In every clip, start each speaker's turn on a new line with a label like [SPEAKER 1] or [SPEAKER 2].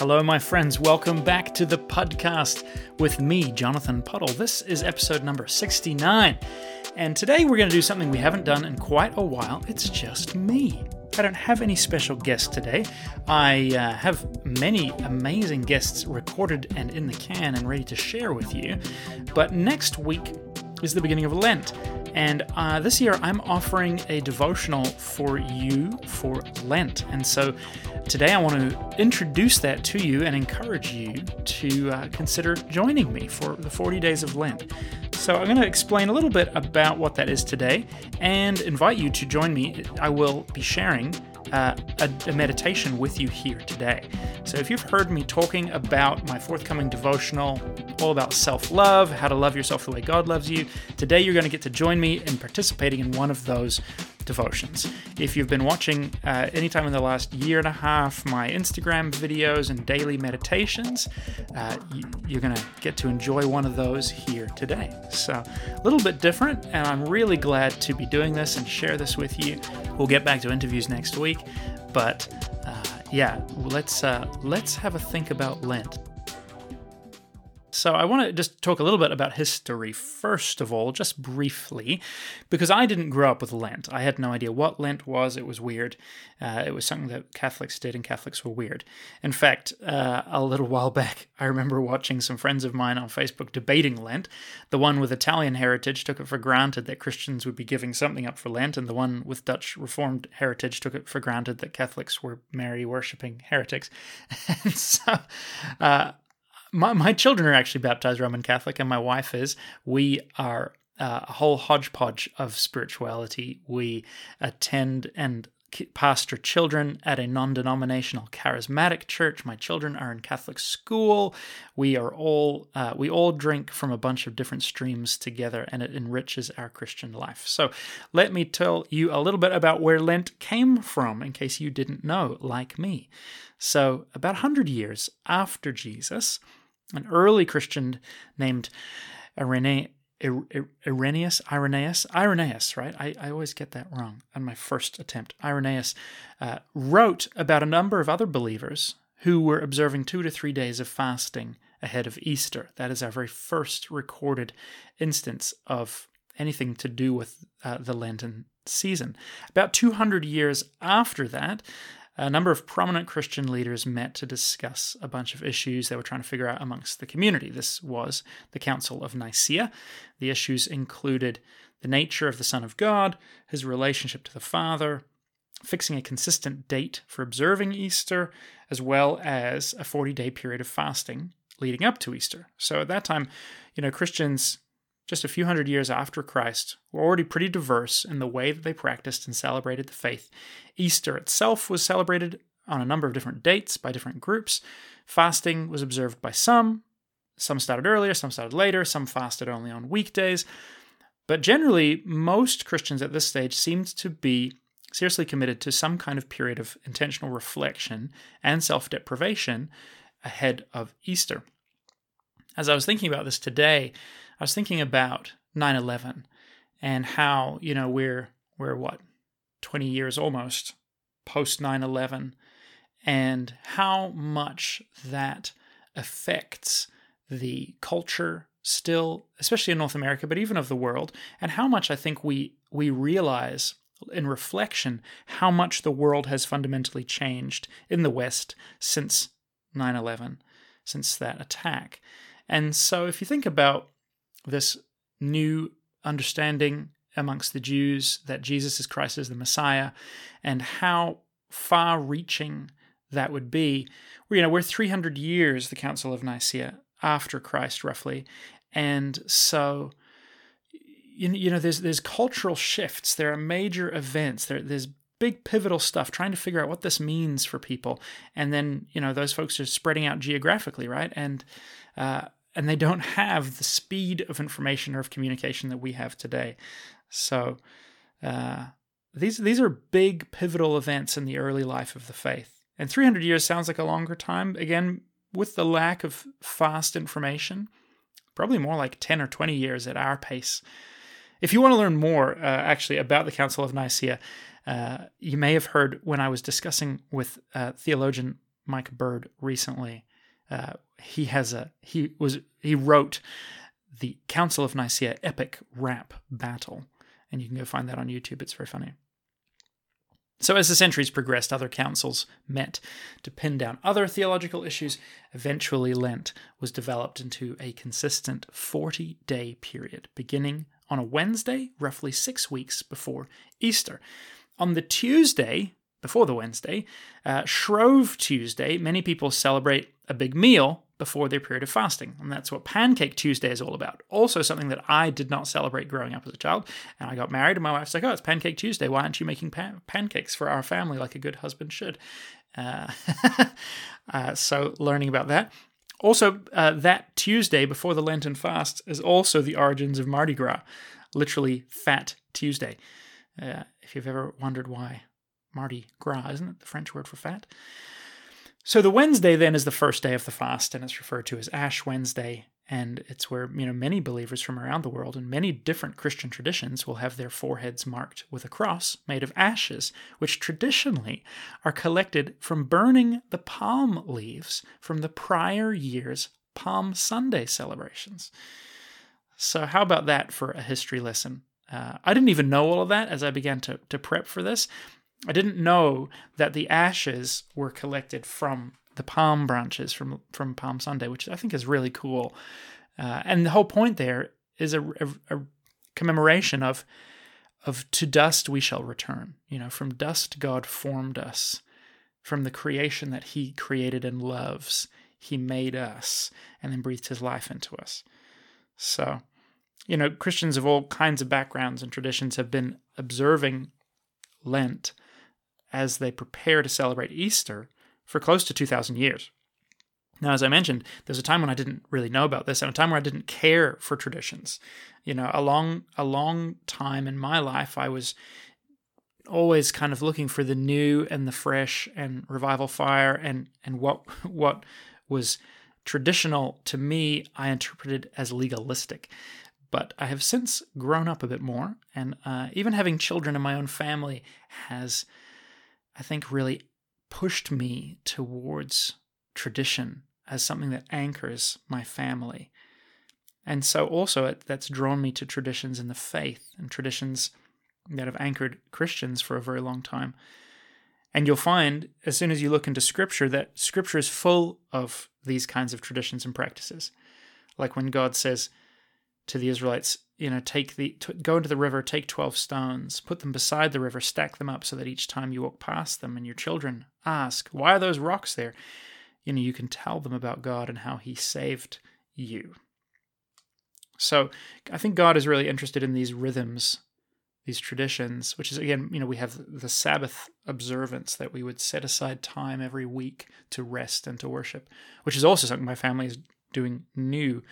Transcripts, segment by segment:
[SPEAKER 1] Hello, my friends. Welcome back to the Puddcast with me, Jonathan Puddle. This is episode number 69. And today we're going to do something we haven't done in quite a while. It's just me. I don't have any special guests today. I uh, have many amazing guests recorded and in the can and ready to share with you. But next week is the beginning of Lent. And uh, this year, I'm offering a devotional for you for Lent. And so today, I want to introduce that to you and encourage you to uh, consider joining me for the 40 days of Lent. So, I'm going to explain a little bit about what that is today and invite you to join me. I will be sharing uh, a, a, meditation with you here today. So, if you've heard me talking about my forthcoming devotional, all about self love, how to love yourself the way God loves you, today you're going to get to join me in participating in one of those devotions. If you've been watching uh, anytime in the last year and a half my Instagram videos and daily meditations, uh, you're going to get to enjoy one of those here today. So, a little bit different, and I'm really glad to be doing this and share this with you. We'll get back to interviews next week, but uh, yeah, let's uh, let's have a think about Lent. So, I want to just talk a little bit about history first of all, just briefly, because I didn't grow up with Lent. I had no idea what Lent was. It was weird. Uh, it was something that Catholics did, and Catholics were weird. In fact, uh, a little while back, I remember watching some friends of mine on Facebook debating Lent. The one with Italian heritage took it for granted that Christians would be giving something up for Lent, and the one with Dutch Reformed heritage took it for granted that Catholics were Mary worshipping heretics. and so, uh, my, my children are actually baptized Roman Catholic, and my wife is. We are uh, a whole hodgepodge of spirituality. We attend and pastor children at a non denominational charismatic church. My children are in Catholic school. We are all, uh, we all drink from a bunch of different streams together, and it enriches our Christian life. So let me tell you a little bit about where Lent came from, in case you didn't know, like me. So, about 100 years after Jesus, an early Christian named Irenaeus, Irenaeus, Irenaeus, Irenaeus, right? I, I always get that wrong on my first attempt. Irenaeus uh, wrote about a number of other believers who were observing two to three days of fasting ahead of Easter. That is our very first recorded instance of anything to do with uh, the Lenten season. About 200 years after that, a number of prominent Christian leaders met to discuss a bunch of issues they were trying to figure out amongst the community. This was the Council of Nicaea. The issues included the nature of the Son of God, his relationship to the Father, fixing a consistent date for observing Easter, as well as a 40 day period of fasting leading up to Easter. So at that time, you know, Christians just a few hundred years after Christ, were already pretty diverse in the way that they practiced and celebrated the faith. Easter itself was celebrated on a number of different dates by different groups. Fasting was observed by some. Some started earlier, some started later, some fasted only on weekdays. But generally, most Christians at this stage seemed to be seriously committed to some kind of period of intentional reflection and self deprivation ahead of Easter. As I was thinking about this today, I was thinking about 9/11 and how, you know, we're we're what 20 years almost post 9/11 and how much that affects the culture still especially in North America but even of the world and how much I think we we realize in reflection how much the world has fundamentally changed in the west since 9/11 since that attack. And so if you think about this new understanding amongst the Jews that Jesus is Christ as the Messiah and how far reaching that would be. You know, we're 300 years, the Council of Nicaea, after Christ, roughly. And so, you know, there's, there's cultural shifts, there are major events, there, there's big pivotal stuff trying to figure out what this means for people. And then, you know, those folks are spreading out geographically, right? And, uh, and they don't have the speed of information or of communication that we have today. So uh, these these are big pivotal events in the early life of the faith. And 300 years sounds like a longer time. Again, with the lack of fast information, probably more like 10 or 20 years at our pace. If you want to learn more, uh, actually, about the Council of Nicaea, uh, you may have heard when I was discussing with uh, theologian Mike Bird recently. Uh, he has a he was he wrote the Council of Nicaea epic rap battle, and you can go find that on YouTube. It's very funny. So, as the centuries progressed, other councils met to pin down other theological issues. Eventually, Lent was developed into a consistent 40 day period, beginning on a Wednesday, roughly six weeks before Easter. On the Tuesday, before the Wednesday, uh, Shrove Tuesday, many people celebrate a big meal before their period of fasting. And that's what Pancake Tuesday is all about. Also, something that I did not celebrate growing up as a child. And I got married, and my wife's like, Oh, it's Pancake Tuesday. Why aren't you making pan- pancakes for our family like a good husband should? Uh, uh, so, learning about that. Also, uh, that Tuesday before the Lenten fast is also the origins of Mardi Gras, literally Fat Tuesday. Uh, if you've ever wondered why Mardi Gras, isn't it the French word for fat? So the Wednesday then is the first day of the fast, and it's referred to as Ash Wednesday. And it's where you know many believers from around the world and many different Christian traditions will have their foreheads marked with a cross made of ashes, which traditionally are collected from burning the palm leaves from the prior year's Palm Sunday celebrations. So, how about that for a history lesson? Uh, I didn't even know all of that as I began to, to prep for this. I didn't know that the ashes were collected from the palm branches from from Palm Sunday, which I think is really cool. Uh, and the whole point there is a, a, a, commemoration of of to dust we shall return. You know, from dust God formed us, from the creation that He created and loves. He made us and then breathed His life into us. So, you know, Christians of all kinds of backgrounds and traditions have been observing Lent as they prepare to celebrate Easter for close to 2,000 years. Now, as I mentioned, there's a time when I didn't really know about this, and a time where I didn't care for traditions. You know, a long, a long time in my life, I was always kind of looking for the new and the fresh and revival fire, and and what what was traditional to me, I interpreted as legalistic. But I have since grown up a bit more, and uh, even having children in my own family has I think really pushed me towards tradition as something that anchors my family. And so also it, that's drawn me to traditions in the faith and traditions that have anchored Christians for a very long time. And you'll find, as soon as you look into Scripture, that Scripture is full of these kinds of traditions and practices. Like when God says to the Israelites, you know, take the t- go into the river, take twelve stones, put them beside the river, stack them up so that each time you walk past them, and your children ask, "Why are those rocks there?" You know, you can tell them about God and how He saved you. So, I think God is really interested in these rhythms, these traditions, which is again, you know, we have the Sabbath observance that we would set aside time every week to rest and to worship, which is also something my family is doing new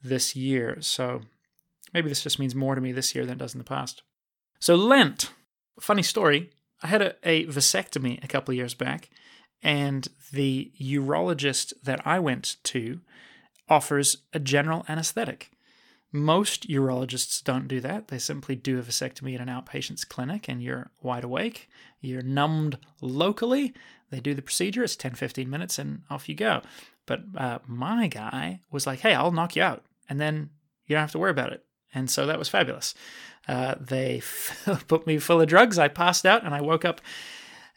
[SPEAKER 1] this year. So Maybe this just means more to me this year than it does in the past. So, Lent. Funny story. I had a, a vasectomy a couple of years back, and the urologist that I went to offers a general anesthetic. Most urologists don't do that. They simply do a vasectomy at an outpatient's clinic and you're wide awake. You're numbed locally. They do the procedure. It's 10, 15 minutes and off you go. But uh, my guy was like, hey, I'll knock you out. And then you don't have to worry about it. And so that was fabulous. Uh, they put me full of drugs. I passed out and I woke up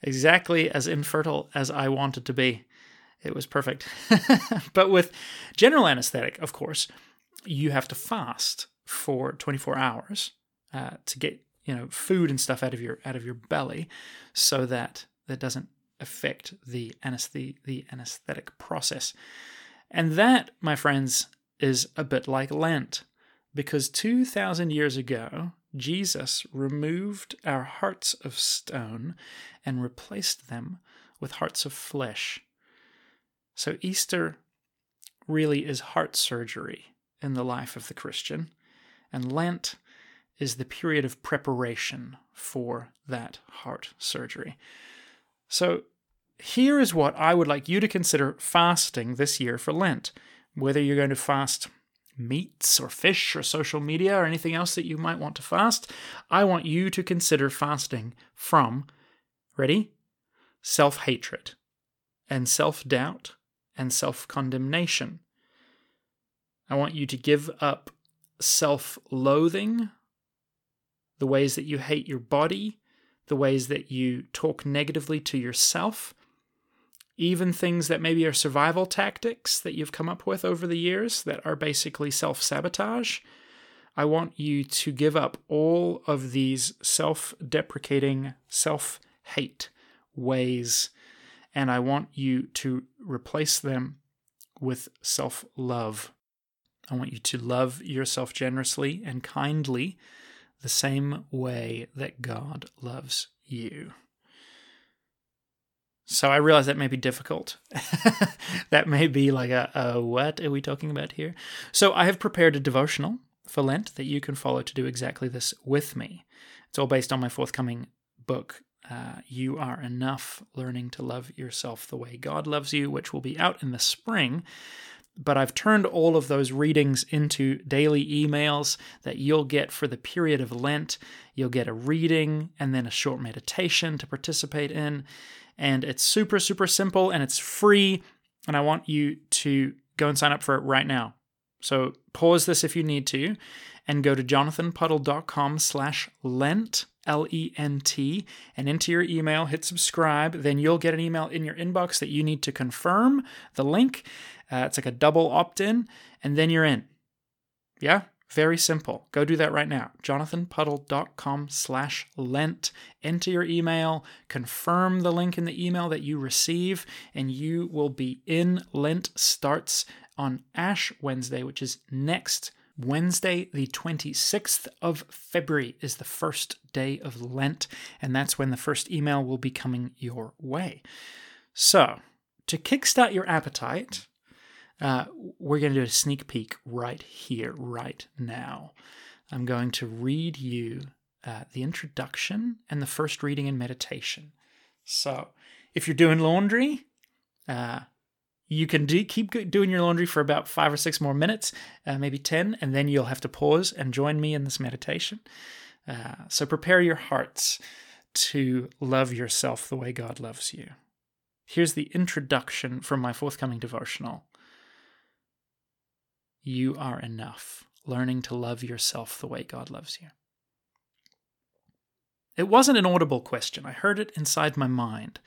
[SPEAKER 1] exactly as infertile as I wanted to be. It was perfect. but with general anesthetic, of course, you have to fast for 24 hours uh, to get you know food and stuff out of your out of your belly, so that that doesn't affect the anesthetic the anesthetic process. And that, my friends, is a bit like Lent because 2,000 years ago, Jesus removed our hearts of stone and replaced them with hearts of flesh. So Easter really is heart surgery in the life of the Christian, and Lent is the period of preparation for that heart surgery. So here is what I would like you to consider fasting this year for Lent. Whether you're going to fast meats or fish or social media or anything else that you might want to fast, I want you to consider fasting from, ready? Self hatred. and self doubt and self condemnation. I want you to give up self loathing, the ways that you hate your body, the ways that you talk negatively to yourself, even things that maybe are survival tactics that you've come up with over the years that are basically self sabotage. I want you to give up all of these self deprecating, self hate ways, and I want you to replace them with self love. I want you to love yourself generously and kindly, the same way that God loves you. So I realize that may be difficult. that may be like a, a, what are we talking about here? So I have prepared a devotional for Lent that you can follow to do exactly this with me. It's all based on my forthcoming book, uh, You Are Enough Learning to Love Yourself the Way God Loves You, which will be out in the spring. But I've turned all of those readings into daily emails that you'll get for the period of Lent. You'll get a reading and then a short meditation to participate in and it's super, super simple and it's free. And I want you to go and sign up for it right now. So pause this if you need to and go to jonathanpuddle.com slash lent, L-E-N-T, and into your email, hit subscribe. Then you'll get an email in your inbox that you need to confirm the link. Uh, it's like a double opt-in, and then you're in. Yeah? Very simple. Go do that right now. jonathanpuddle.com slash Lent. Enter your email, confirm the link in the email that you receive, and you will be in. Lent starts on Ash Wednesday, which is next Wednesday, the 26th of February, is the first day of Lent, and that's when the first email will be coming your way. So, to kickstart your appetite, uh, we're going to do a sneak peek right here, right now. I'm going to read you uh, the introduction and the first reading and meditation. So, if you're doing laundry, uh, you can do, keep doing your laundry for about five or six more minutes, uh, maybe 10, and then you'll have to pause and join me in this meditation. Uh, so, prepare your hearts to love yourself the way God loves you. Here's the introduction from my forthcoming devotional you are enough, learning to love yourself the way God loves you. It wasn't an audible question. I heard it inside my mind.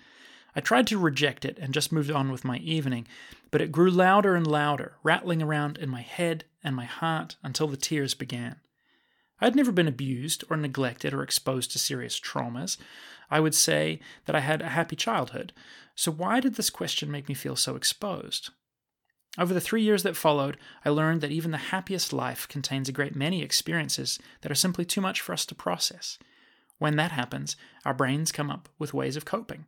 [SPEAKER 1] I tried to reject it and just moved on with my evening, but it grew louder and louder, rattling around in my head and my heart until the tears began. I had never been abused or neglected or exposed to serious traumas. I would say that I had a happy childhood. So why did this question make me feel so exposed? Over the three years that followed, I learned that even the happiest life contains a great many experiences that are simply too much for us to process. When that happens, our brains come up with ways of coping.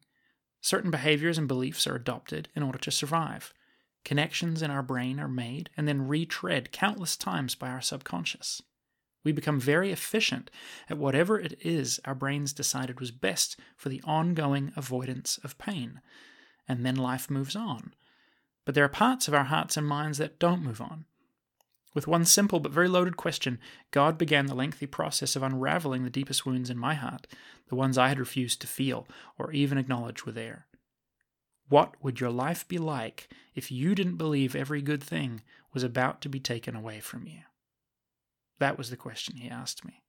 [SPEAKER 1] Certain behaviors and beliefs are adopted in order to survive. Connections in our brain are made and then retread countless times by our subconscious. We become very efficient at whatever it is our brains decided was best for the ongoing avoidance of pain. And then life moves on but there are parts of our hearts and minds that don't move on. With one simple but very loaded question, God began the lengthy process of unraveling the deepest wounds in my heart, the ones I had refused to feel or even acknowledge were there. What would your life be like if you didn't believe every good thing was about to be taken away from you? That was the question he asked me.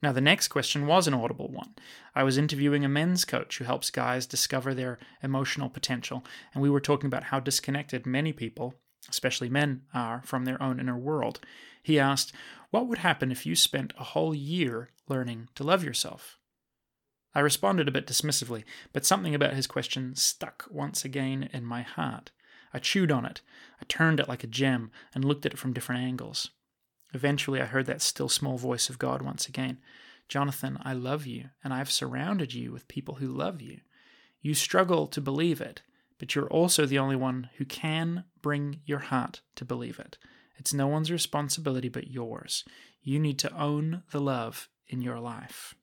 [SPEAKER 1] Now, the next question was an audible one. I was interviewing a men's coach who helps guys discover their emotional potential, and we were talking about how disconnected many people, especially men, are from their own inner world. He asked, What would happen if you spent a whole year learning to love yourself? I responded a bit dismissively, but something about his question stuck once again in my heart. I chewed on it. I turned it like a gem and looked at it from different angles. Eventually, I heard that still small voice of God once again Jonathan, I love you, and I have surrounded you with people who love you. You struggle to believe it, but you're also the only one who can bring your heart to believe it. It's no one's responsibility but yours. You need to own the love in your life.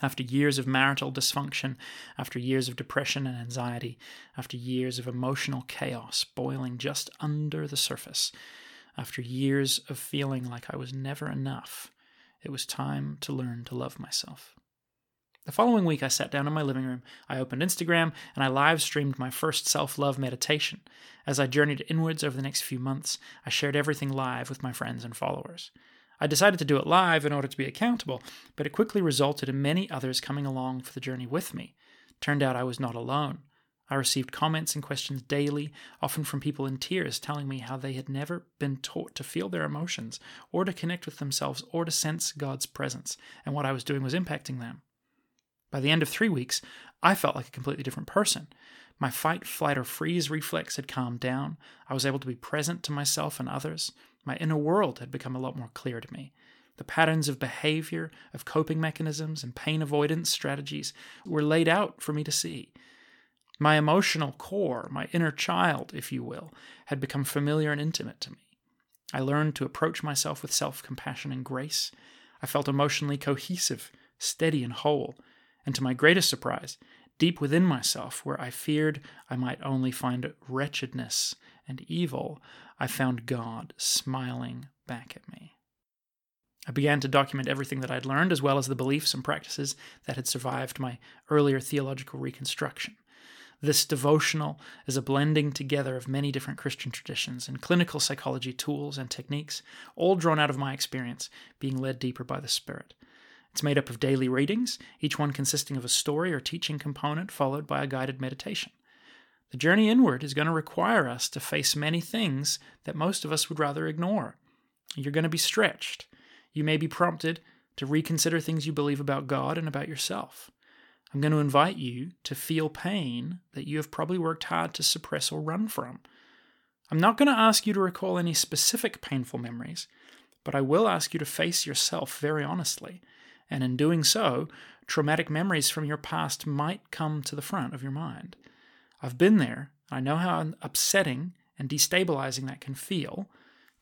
[SPEAKER 1] After years of marital dysfunction, after years of depression and anxiety, after years of emotional chaos boiling just under the surface, after years of feeling like I was never enough, it was time to learn to love myself. The following week, I sat down in my living room, I opened Instagram, and I live streamed my first self love meditation. As I journeyed inwards over the next few months, I shared everything live with my friends and followers. I decided to do it live in order to be accountable, but it quickly resulted in many others coming along for the journey with me. Turned out I was not alone. I received comments and questions daily, often from people in tears telling me how they had never been taught to feel their emotions, or to connect with themselves, or to sense God's presence, and what I was doing was impacting them. By the end of three weeks, I felt like a completely different person. My fight, flight, or freeze reflex had calmed down. I was able to be present to myself and others. My inner world had become a lot more clear to me. The patterns of behavior, of coping mechanisms, and pain avoidance strategies were laid out for me to see. My emotional core, my inner child, if you will, had become familiar and intimate to me. I learned to approach myself with self compassion and grace. I felt emotionally cohesive, steady, and whole and to my greatest surprise, deep within myself, where I feared I might only find wretchedness and evil, I found God smiling back at me. I began to document everything that I'd learned, as well as the beliefs and practices that had survived my earlier theological reconstruction. This devotional is a blending together of many different Christian traditions and clinical psychology tools and techniques, all drawn out of my experience, being led deeper by the Spirit. It's made up of daily readings, each one consisting of a story or teaching component followed by a guided meditation. The journey inward is going to require us to face many things that most of us would rather ignore. You're going to be stretched. You may be prompted to reconsider things you believe about God and about yourself. I'm going to invite you to feel pain that you have probably worked hard to suppress or run from. I'm not going to ask you to recall any specific painful memories, but I will ask you to face yourself very honestly and in doing so, traumatic memories from your past might come to the front of your mind. I've been there. I know how upsetting and destabilizing that can feel.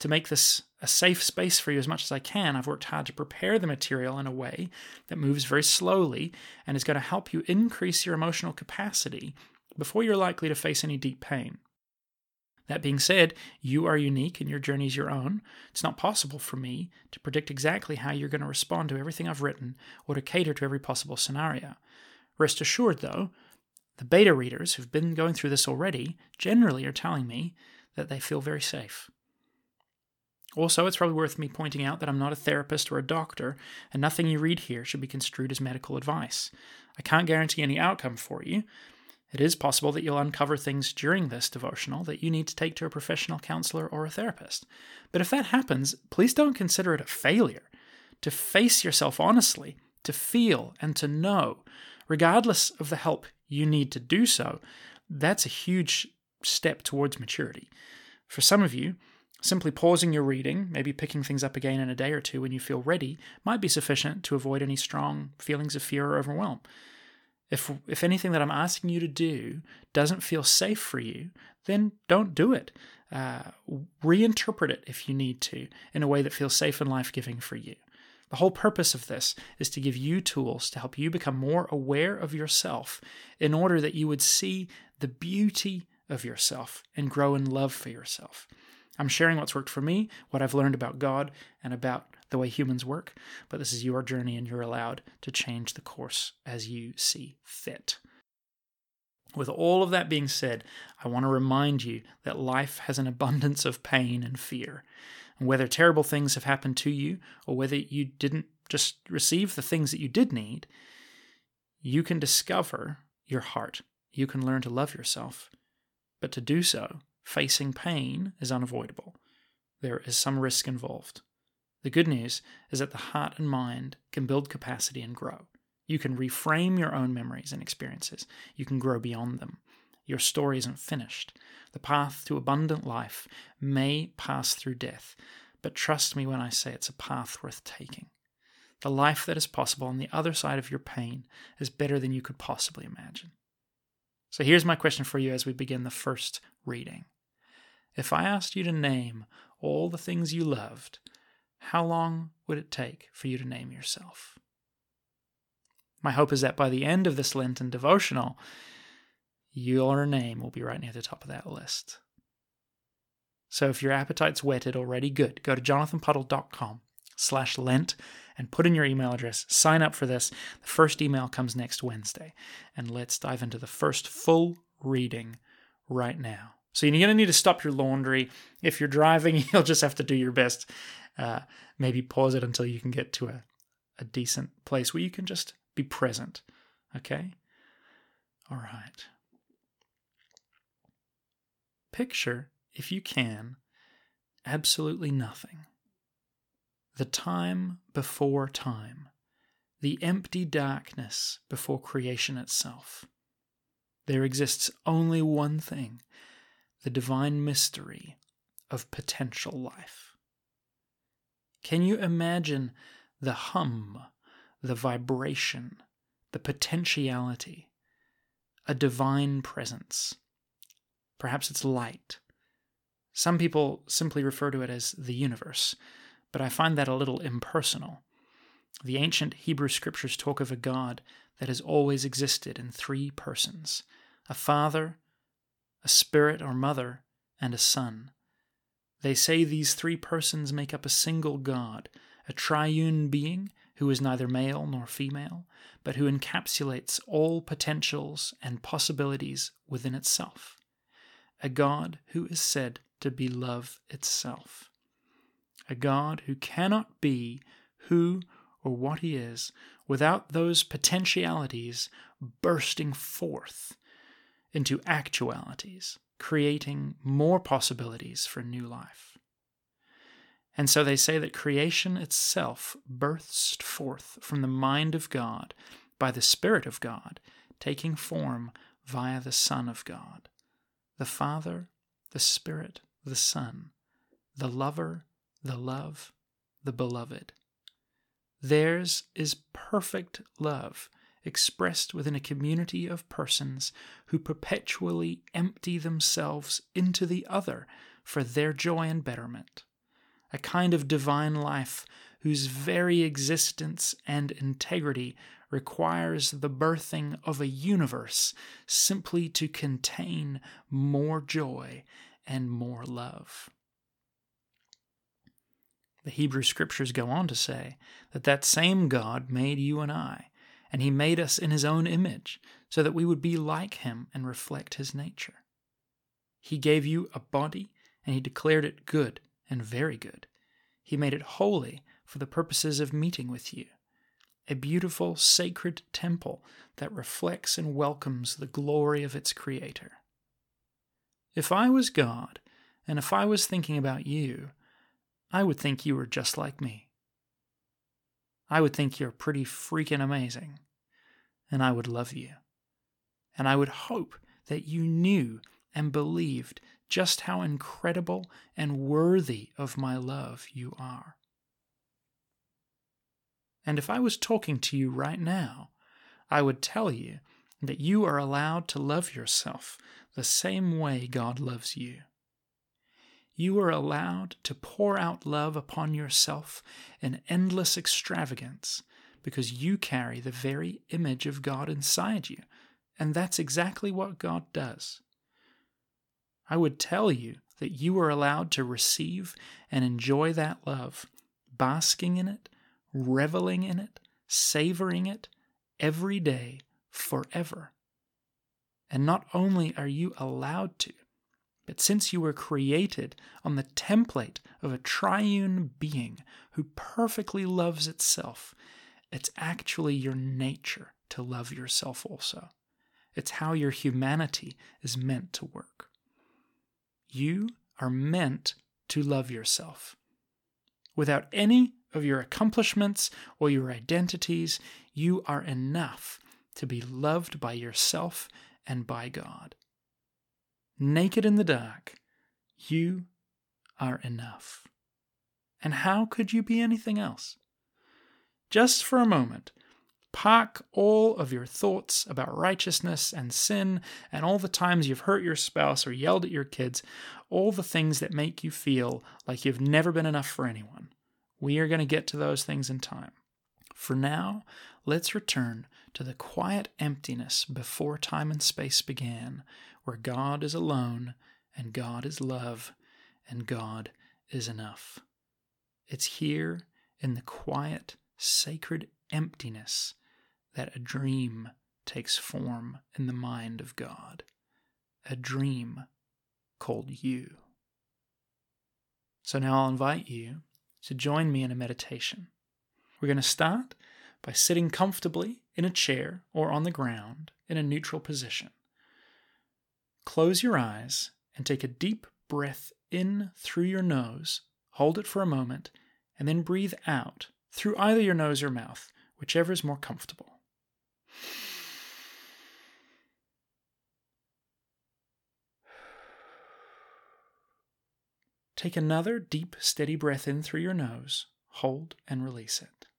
[SPEAKER 1] To make this a safe space for you as much as I can, I've worked hard to prepare the material in a way that moves very slowly and is going to help you increase your emotional capacity before you're likely to face any deep pain. That being said, you are unique and your journey is your own. It's not possible for me to predict exactly how you're going to respond to everything I've written or to cater to every possible scenario. Rest assured, though, the beta readers who've been going through this already generally are telling me that they feel very safe. Also, it's probably worth me pointing out that I'm not a therapist or a doctor, and nothing you read here should be construed as medical advice. I can't guarantee any outcome for you, it is possible that you'll uncover things during this devotional that you need to take to a professional counselor or a therapist. But if that happens, please don't consider it a failure. To face yourself honestly, to feel and to know, regardless of the help you need to do so, that's a huge step towards maturity. For some of you, simply pausing your reading, maybe picking things up again in a day or two when you feel ready, might be sufficient to avoid any strong feelings of fear or overwhelm. If, if anything that I'm asking you to do doesn't feel safe for you, then don't do it. Uh, reinterpret it if you need to in a way that feels safe and life giving for you. The whole purpose of this is to give you tools to help you become more aware of yourself in order that you would see the beauty of yourself and grow in love for yourself. I'm sharing what's worked for me, what I've learned about God, and about the way humans work, but this is your journey and you're allowed to change the course as you see fit. With all of that being said, I want to remind you that life has an abundance of pain and fear. And whether terrible things have happened to you or whether you didn't just receive the things that you did need, you can discover your heart. You can learn to love yourself. But to do so, facing pain is unavoidable. There is some risk involved. The good news is that the heart and mind can build capacity and grow. You can reframe your own memories and experiences. You can grow beyond them. Your story isn't finished. The path to abundant life may pass through death, but trust me when I say it's a path worth taking. The life that is possible on the other side of your pain is better than you could possibly imagine. So here's my question for you as we begin the first reading. If I asked you to name all the things you loved, how long would it take for you to name yourself? My hope is that by the end of this Lenten devotional, your name will be right near the top of that list. So if your appetite's whetted already, good. Go to jonathanpuddle.com slash Lent and put in your email address. Sign up for this. The first email comes next Wednesday. And let's dive into the first full reading right now. So you're going to need to stop your laundry. If you're driving, you'll just have to do your best. Uh, maybe pause it until you can get to a, a decent place where you can just be present. Okay? All right. Picture, if you can, absolutely nothing. The time before time, the empty darkness before creation itself. There exists only one thing the divine mystery of potential life. Can you imagine the hum, the vibration, the potentiality, a divine presence? Perhaps it's light. Some people simply refer to it as the universe, but I find that a little impersonal. The ancient Hebrew scriptures talk of a God that has always existed in three persons a father, a spirit or mother, and a son. They say these three persons make up a single God, a triune being who is neither male nor female, but who encapsulates all potentials and possibilities within itself. A God who is said to be love itself. A God who cannot be who or what he is without those potentialities bursting forth into actualities, creating more possibilities for new life. And so they say that creation itself burst forth from the mind of God by the Spirit of God, taking form via the Son of God. The Father, the Spirit, the Son, the Lover, the Love, the Beloved. Theirs is perfect love expressed within a community of persons who perpetually empty themselves into the other for their joy and betterment, a kind of divine life whose very existence and integrity requires the birthing of a universe simply to contain more joy and more love. The Hebrew scriptures go on to say that that same God made you and I, and he made us in his own image, so that we would be like him and reflect his nature. He gave you a body, and he declared it good and very good. He made it holy for the purposes of meeting with you, a beautiful, sacred temple that reflects and welcomes the glory of its Creator. If I was God, and if I was thinking about you, I would think you were just like me. I would think you're pretty freaking amazing. And I would love you. And I would hope that you knew and believed just how incredible and worthy of my love you are. And if I was talking to you right now, I would tell you that you are allowed to love yourself the same way God loves you you are allowed to pour out love upon yourself in endless extravagance because you carry the very image of God inside you. And that's exactly what God does. I would tell you that you are allowed to receive and enjoy that love, basking in it, reveling in it, savoring it every day, forever. And not only are you allowed to, since you were created on the template of a triune being who perfectly loves itself, it's actually your nature to love yourself also. It's how your humanity is meant to work. You are meant to love yourself. Without any of your accomplishments or your identities, you are enough to be loved by yourself and by God naked in the dark, you are enough. And how could you be anything else? Just for a moment, park all of your thoughts about righteousness and sin and all the times you've hurt your spouse or yelled at your kids, all the things that make you feel like you've never been enough for anyone. We are going to get to those things in time. For now, let's return to the quiet emptiness before time and space began, where God is alone, and God is love, and God is enough. It's here in the quiet, sacred emptiness that a dream takes form in the mind of God. A dream called you. So now I'll invite you to join me in a meditation. We're going to start by sitting comfortably in a chair or on the ground in a neutral position. Close your eyes and take a deep breath in through your nose, hold it for a moment, and then breathe out through either your nose or mouth, whichever is more comfortable. Take another deep, steady breath in through your nose, hold, and release it.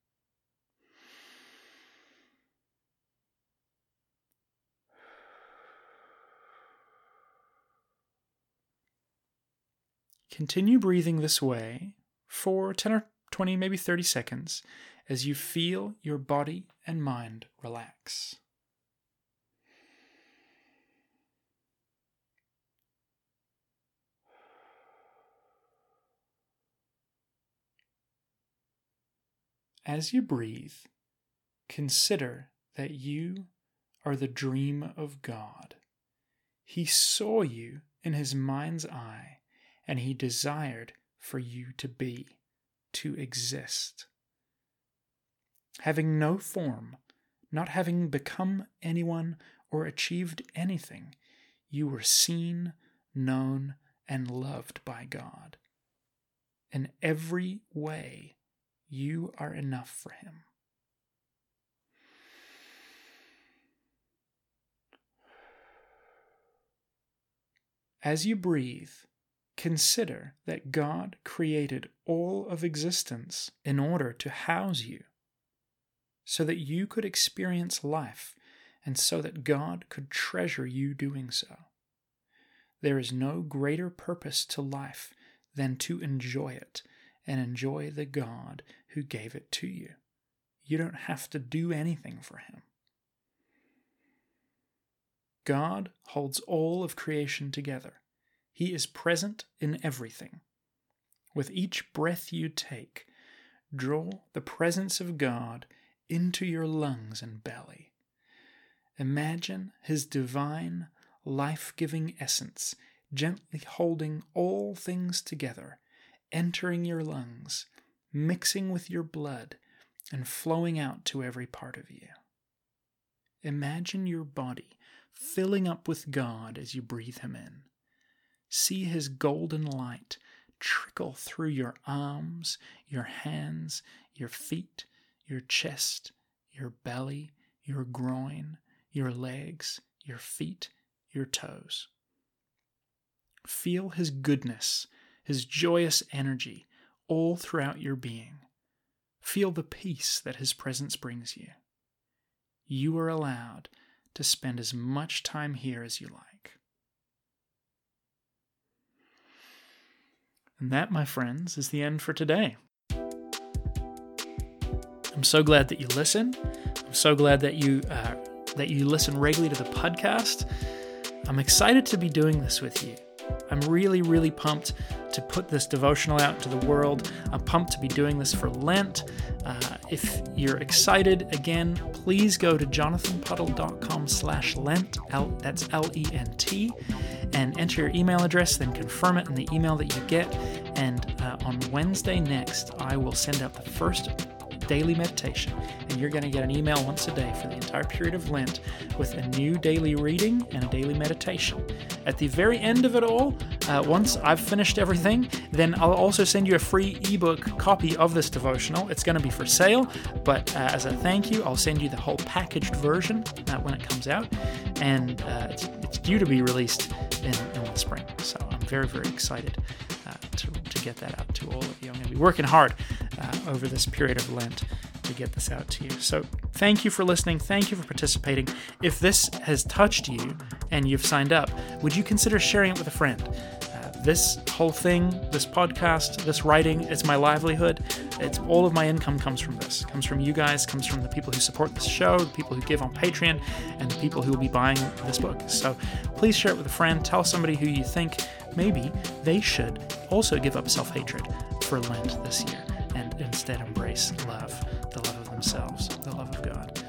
[SPEAKER 1] Continue breathing this way for 10 or 20, maybe 30 seconds as you feel your body and mind relax. As you breathe, consider that you are the dream of God. He saw you in his mind's eye, and he desired for you to be, to exist. Having no form, not having become anyone or achieved anything, you were seen, known, and loved by God. In every way, you are enough for Him. As you breathe, consider that God created all of existence in order to house you, so that you could experience life and so that God could treasure you doing so. There is no greater purpose to life than to enjoy it and enjoy the God who gave it to you. You don't have to do anything for Him. God holds all of creation together. He is present in everything. With each breath you take, draw the presence of God into your lungs and belly. Imagine His divine, life giving essence gently holding all things together entering your lungs, mixing with your blood, and flowing out to every part of you. Imagine your body filling up with God as you breathe Him in. See His golden light trickle through your arms, your hands, your feet, your chest, your belly, your groin, your legs, your feet, your toes. Feel His goodness his joyous energy all throughout your being. Feel the peace that his presence brings you. You are allowed to spend as much time here as you like. And that, my friends, is the end for today. I'm so glad that you listen. I'm so glad that you uh, that you listen regularly to the podcast. I'm excited to be doing this with you. I'm really, really pumped to put this devotional out to the world. I'm pumped to be doing this for Lent. Uh, if you're excited, again, please go to jonathanpuddle.com slash Lent, that's L-E-N-T, and enter your email address, then confirm it in the email that you get. And uh, on Wednesday next, I will send out the first daily meditation, and you're going to get an email once a day for the entire period of Lent with a new daily reading and a daily meditation. At the very end of it all, uh, once I've finished everything, then I'll also send you a free ebook copy of this devotional. It's going to be for sale, but uh, as a thank you, I'll send you the whole packaged version uh, when it comes out, and uh, it's, it's, due to be released in, in, the spring. So I'm very, very excited uh, to, to get that out to all of you. I'm going to be working hard uh, over this period of Lent to get this out to you. So, thank you for listening. Thank you for participating. If this has touched you and you've signed up, would you consider sharing it with a friend? Uh, this whole thing, this podcast, this writing, it's my livelihood. It's all of my income comes from this, comes from you guys, comes from the people who support this show, the people who give on Patreon, and the people who will be buying this book. So please share it with a friend. Tell somebody who you think maybe they should also give up self hatred for Lent this year and instead embrace love, the love of themselves, the love of God.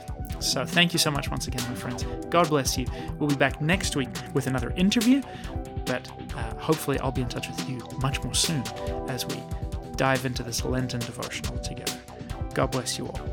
[SPEAKER 1] So thank you so much once again, my friends. God bless you. We'll be back next week with another interview, but uh, hopefully I'll be in touch with you much more soon as we dive into this Lenten devotional together. God bless you all.